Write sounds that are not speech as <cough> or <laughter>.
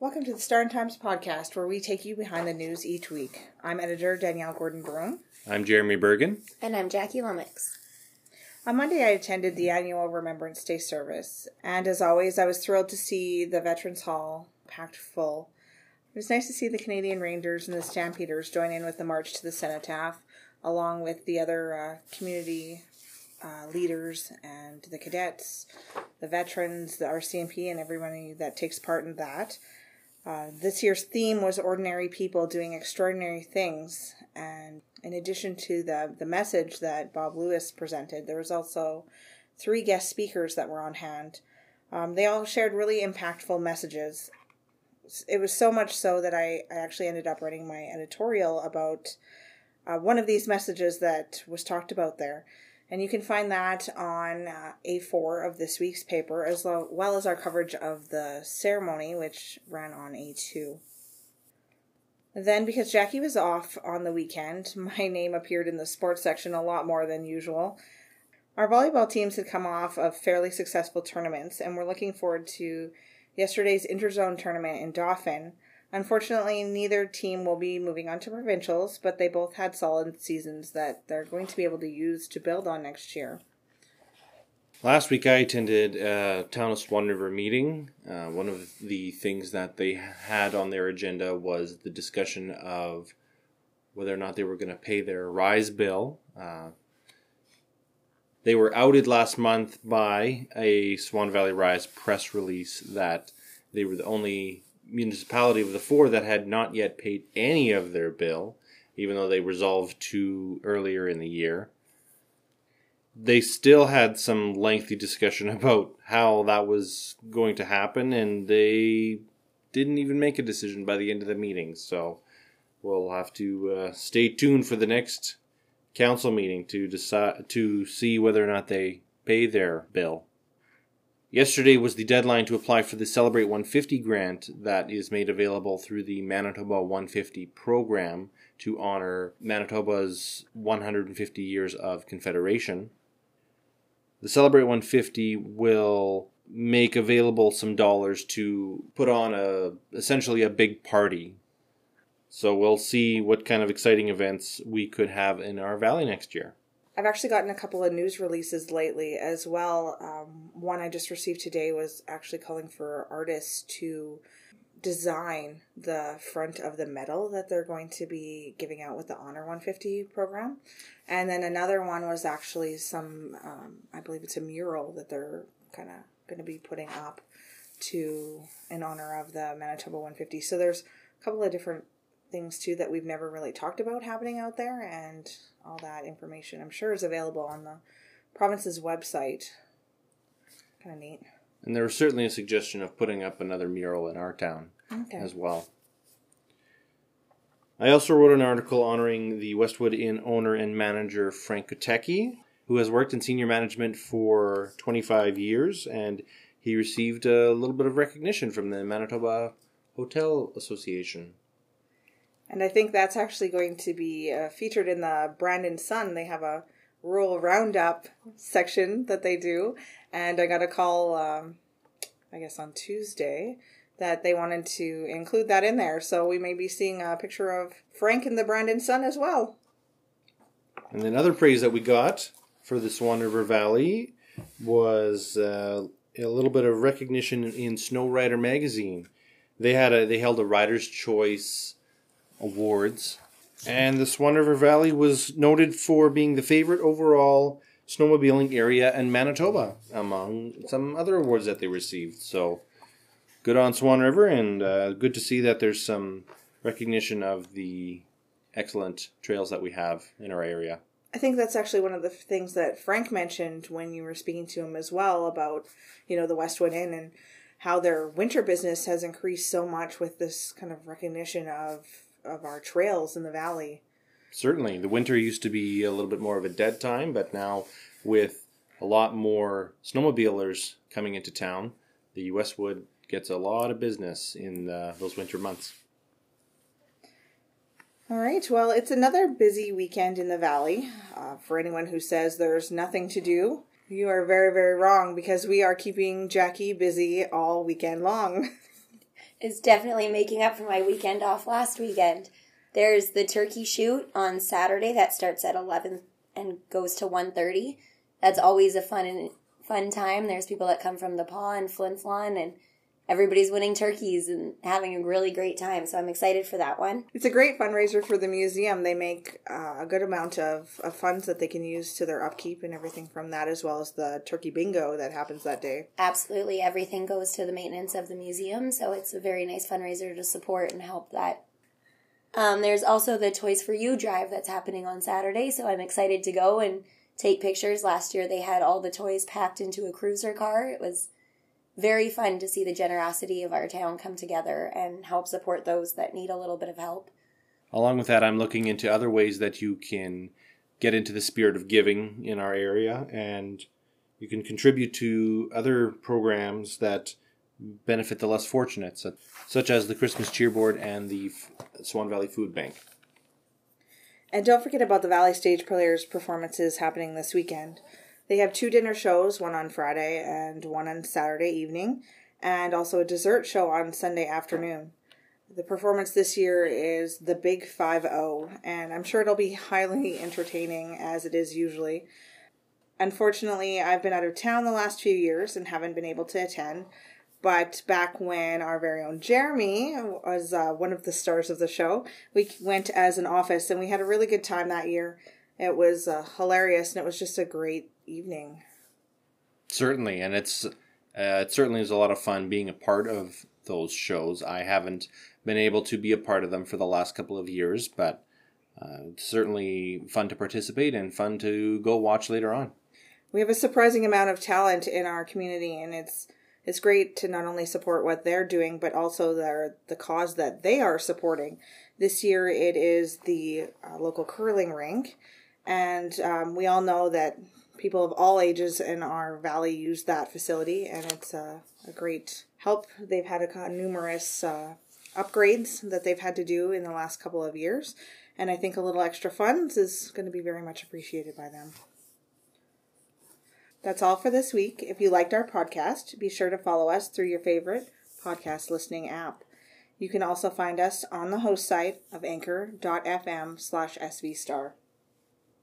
Welcome to the Star and Times podcast, where we take you behind the news each week. I'm editor Danielle Gordon Broom. I'm Jeremy Bergen. And I'm Jackie Lumix. On Monday, I attended the annual Remembrance Day service, and as always, I was thrilled to see the Veterans Hall packed full. It was nice to see the Canadian Rangers and the Stampeders join in with the march to the cenotaph, along with the other uh, community uh, leaders and the cadets, the veterans, the RCMP, and everybody that takes part in that. Uh, this year's theme was ordinary people doing extraordinary things, and in addition to the the message that Bob Lewis presented, there was also three guest speakers that were on hand. Um, they all shared really impactful messages. It was so much so that I, I actually ended up writing my editorial about uh, one of these messages that was talked about there. And you can find that on uh, A4 of this week's paper, as well as our coverage of the ceremony, which ran on A2. Then, because Jackie was off on the weekend, <laughs> my name appeared in the sports section a lot more than usual. Our volleyball teams had come off of fairly successful tournaments, and we're looking forward to yesterday's interzone tournament in Dauphin, Unfortunately, neither team will be moving on to provincials, but they both had solid seasons that they're going to be able to use to build on next year. Last week, I attended a Town of Swan River meeting. Uh, one of the things that they had on their agenda was the discussion of whether or not they were going to pay their rise bill. Uh, they were outed last month by a Swan Valley Rise press release that they were the only municipality of the four that had not yet paid any of their bill, even though they resolved to earlier in the year. They still had some lengthy discussion <laughs> about how that was going to happen, and they didn't even make a decision by the end of the meeting. So we'll have to uh, stay tuned for the next council meeting to decide to see whether or not they pay their bill. Yesterday was the deadline to apply for the Celebrate 150 grant that is made available through the Manitoba 150 program to honor Manitoba's 150 years of Confederation. The Celebrate 150 will make available some dollars to put on a essentially a big party. So we'll see what kind of exciting events we could have in our valley next year. I've actually gotten a couple of news releases lately as well. Um, one I just received today was actually calling for artists to design the front of the medal that they're going to be giving out with the Honor 150 program. And then another one was actually some, um, I believe it's a mural that they're kind of going to be putting up to in honor of the Manitoba 150. So there's a couple of different things too that we've never really talked about happening out there, and all that information I'm sure is available on the province's website. Kind of neat. And there was certainly a suggestion of putting up another mural in our town okay. as well. I also wrote an article honoring the Westwood Inn owner and manager Frank Kotecki, who has worked in senior management for 25 years, and he received a little bit of recognition from the Manitoba Hotel Association. And I think that's actually going to be uh, featured in the Brandon Sun. They have a rural roundup section that they do. And I got a call, um, I guess on Tuesday, that they wanted to include that in there. So we may be seeing a picture of Frank in the Brandon Sun as well. And another praise that we got for the Swan River Valley was uh, a little bit of recognition in Sno Rider magazine. They had a they held a Rider's Choice awards. And the Swan River Valley was noted for being the favorite overall snowmobiling area in Manitoba, among some other awards that they received. So good on Swan River, and uh, good to see that there's some recognition of the excellent trails that we have in our area. I think that's actually one of the things that Frank mentioned when you were speaking to him as well about, you know, the Westwood Inn and how their winter business has increased so much with this kind of recognition of of our trails in the valley. Certainly, the winter used to be a little bit more of a dead time, but now with a lot more snowmobilers coming into town, the Westwood gets a lot of business in uh, those winter months. All right, well, it's another busy weekend in the valley. Uh, for anyone who says there's nothing to do, you are very, very wrong because we are keeping Jackie busy all weekend long. <laughs> is definitely making up for my weekend off last weekend. There's the turkey shoot on Saturday that starts at 11 and goes to 1:30. That's always a fun fun time. There's people that come from the Pas and Flin Flon and everybody's winning turkeys and having a really great time. So I'm excited for that one. It's a great fundraiser for the museum. They make uh, a good amount of, of funds that they can use to their upkeep and everything from that, as well as the turkey bingo that happens that day. Absolutely. Everything goes to the maintenance of the museum. So it's a very nice fundraiser to support and help that. Um, there's also the Toys for You drive that's happening on Saturday. So I'm excited to go and take pictures. Last year they had all the toys packed into a cruiser car. It was very fun to see the generosity of our town come together and help support those that need a little bit of help. Along with that, I'm looking into other ways that you can get into the spirit of giving in our area and you can contribute to other programs that benefit the less fortunate, such as the Christmas Cheerboard and the Swan Valley Food Bank. And don't forget about the Valley Stage Players performances happening this weekend. They have two dinner shows, one on Friday and one on Saturday evening, and also a dessert show on Sunday afternoon. The performance this year is the Big 5 0, and I'm sure it'll be highly entertaining as it is usually. Unfortunately, I've been out of town the last few years and haven't been able to attend. But back when our very own Jeremy was uh, one of the stars of the show, we went as an office and we had a really good time that year. It was uh, hilarious and it was just a great evening. Certainly, and it's uh, it certainly is a lot of fun being a part of those shows. I haven't been able to be a part of them for the last couple of years, but uh, certainly fun to participate and fun to go watch later on. We have a surprising amount of talent in our community, and it's it's great to not only support what they're doing, but also their the cause that they are supporting. This year, it is the uh, local curling rink, and um, we all know that people of all ages in our valley use that facility, and it's a, a great help. They've had a, numerous uh, upgrades that they've had to do in the last couple of years, and I think a little extra funds is going to be very much appreciated by them. That's all for this week. If you liked our podcast, be sure to follow us through your favorite podcast listening app. You can also find us on the host site of anchor.fm slash svstar.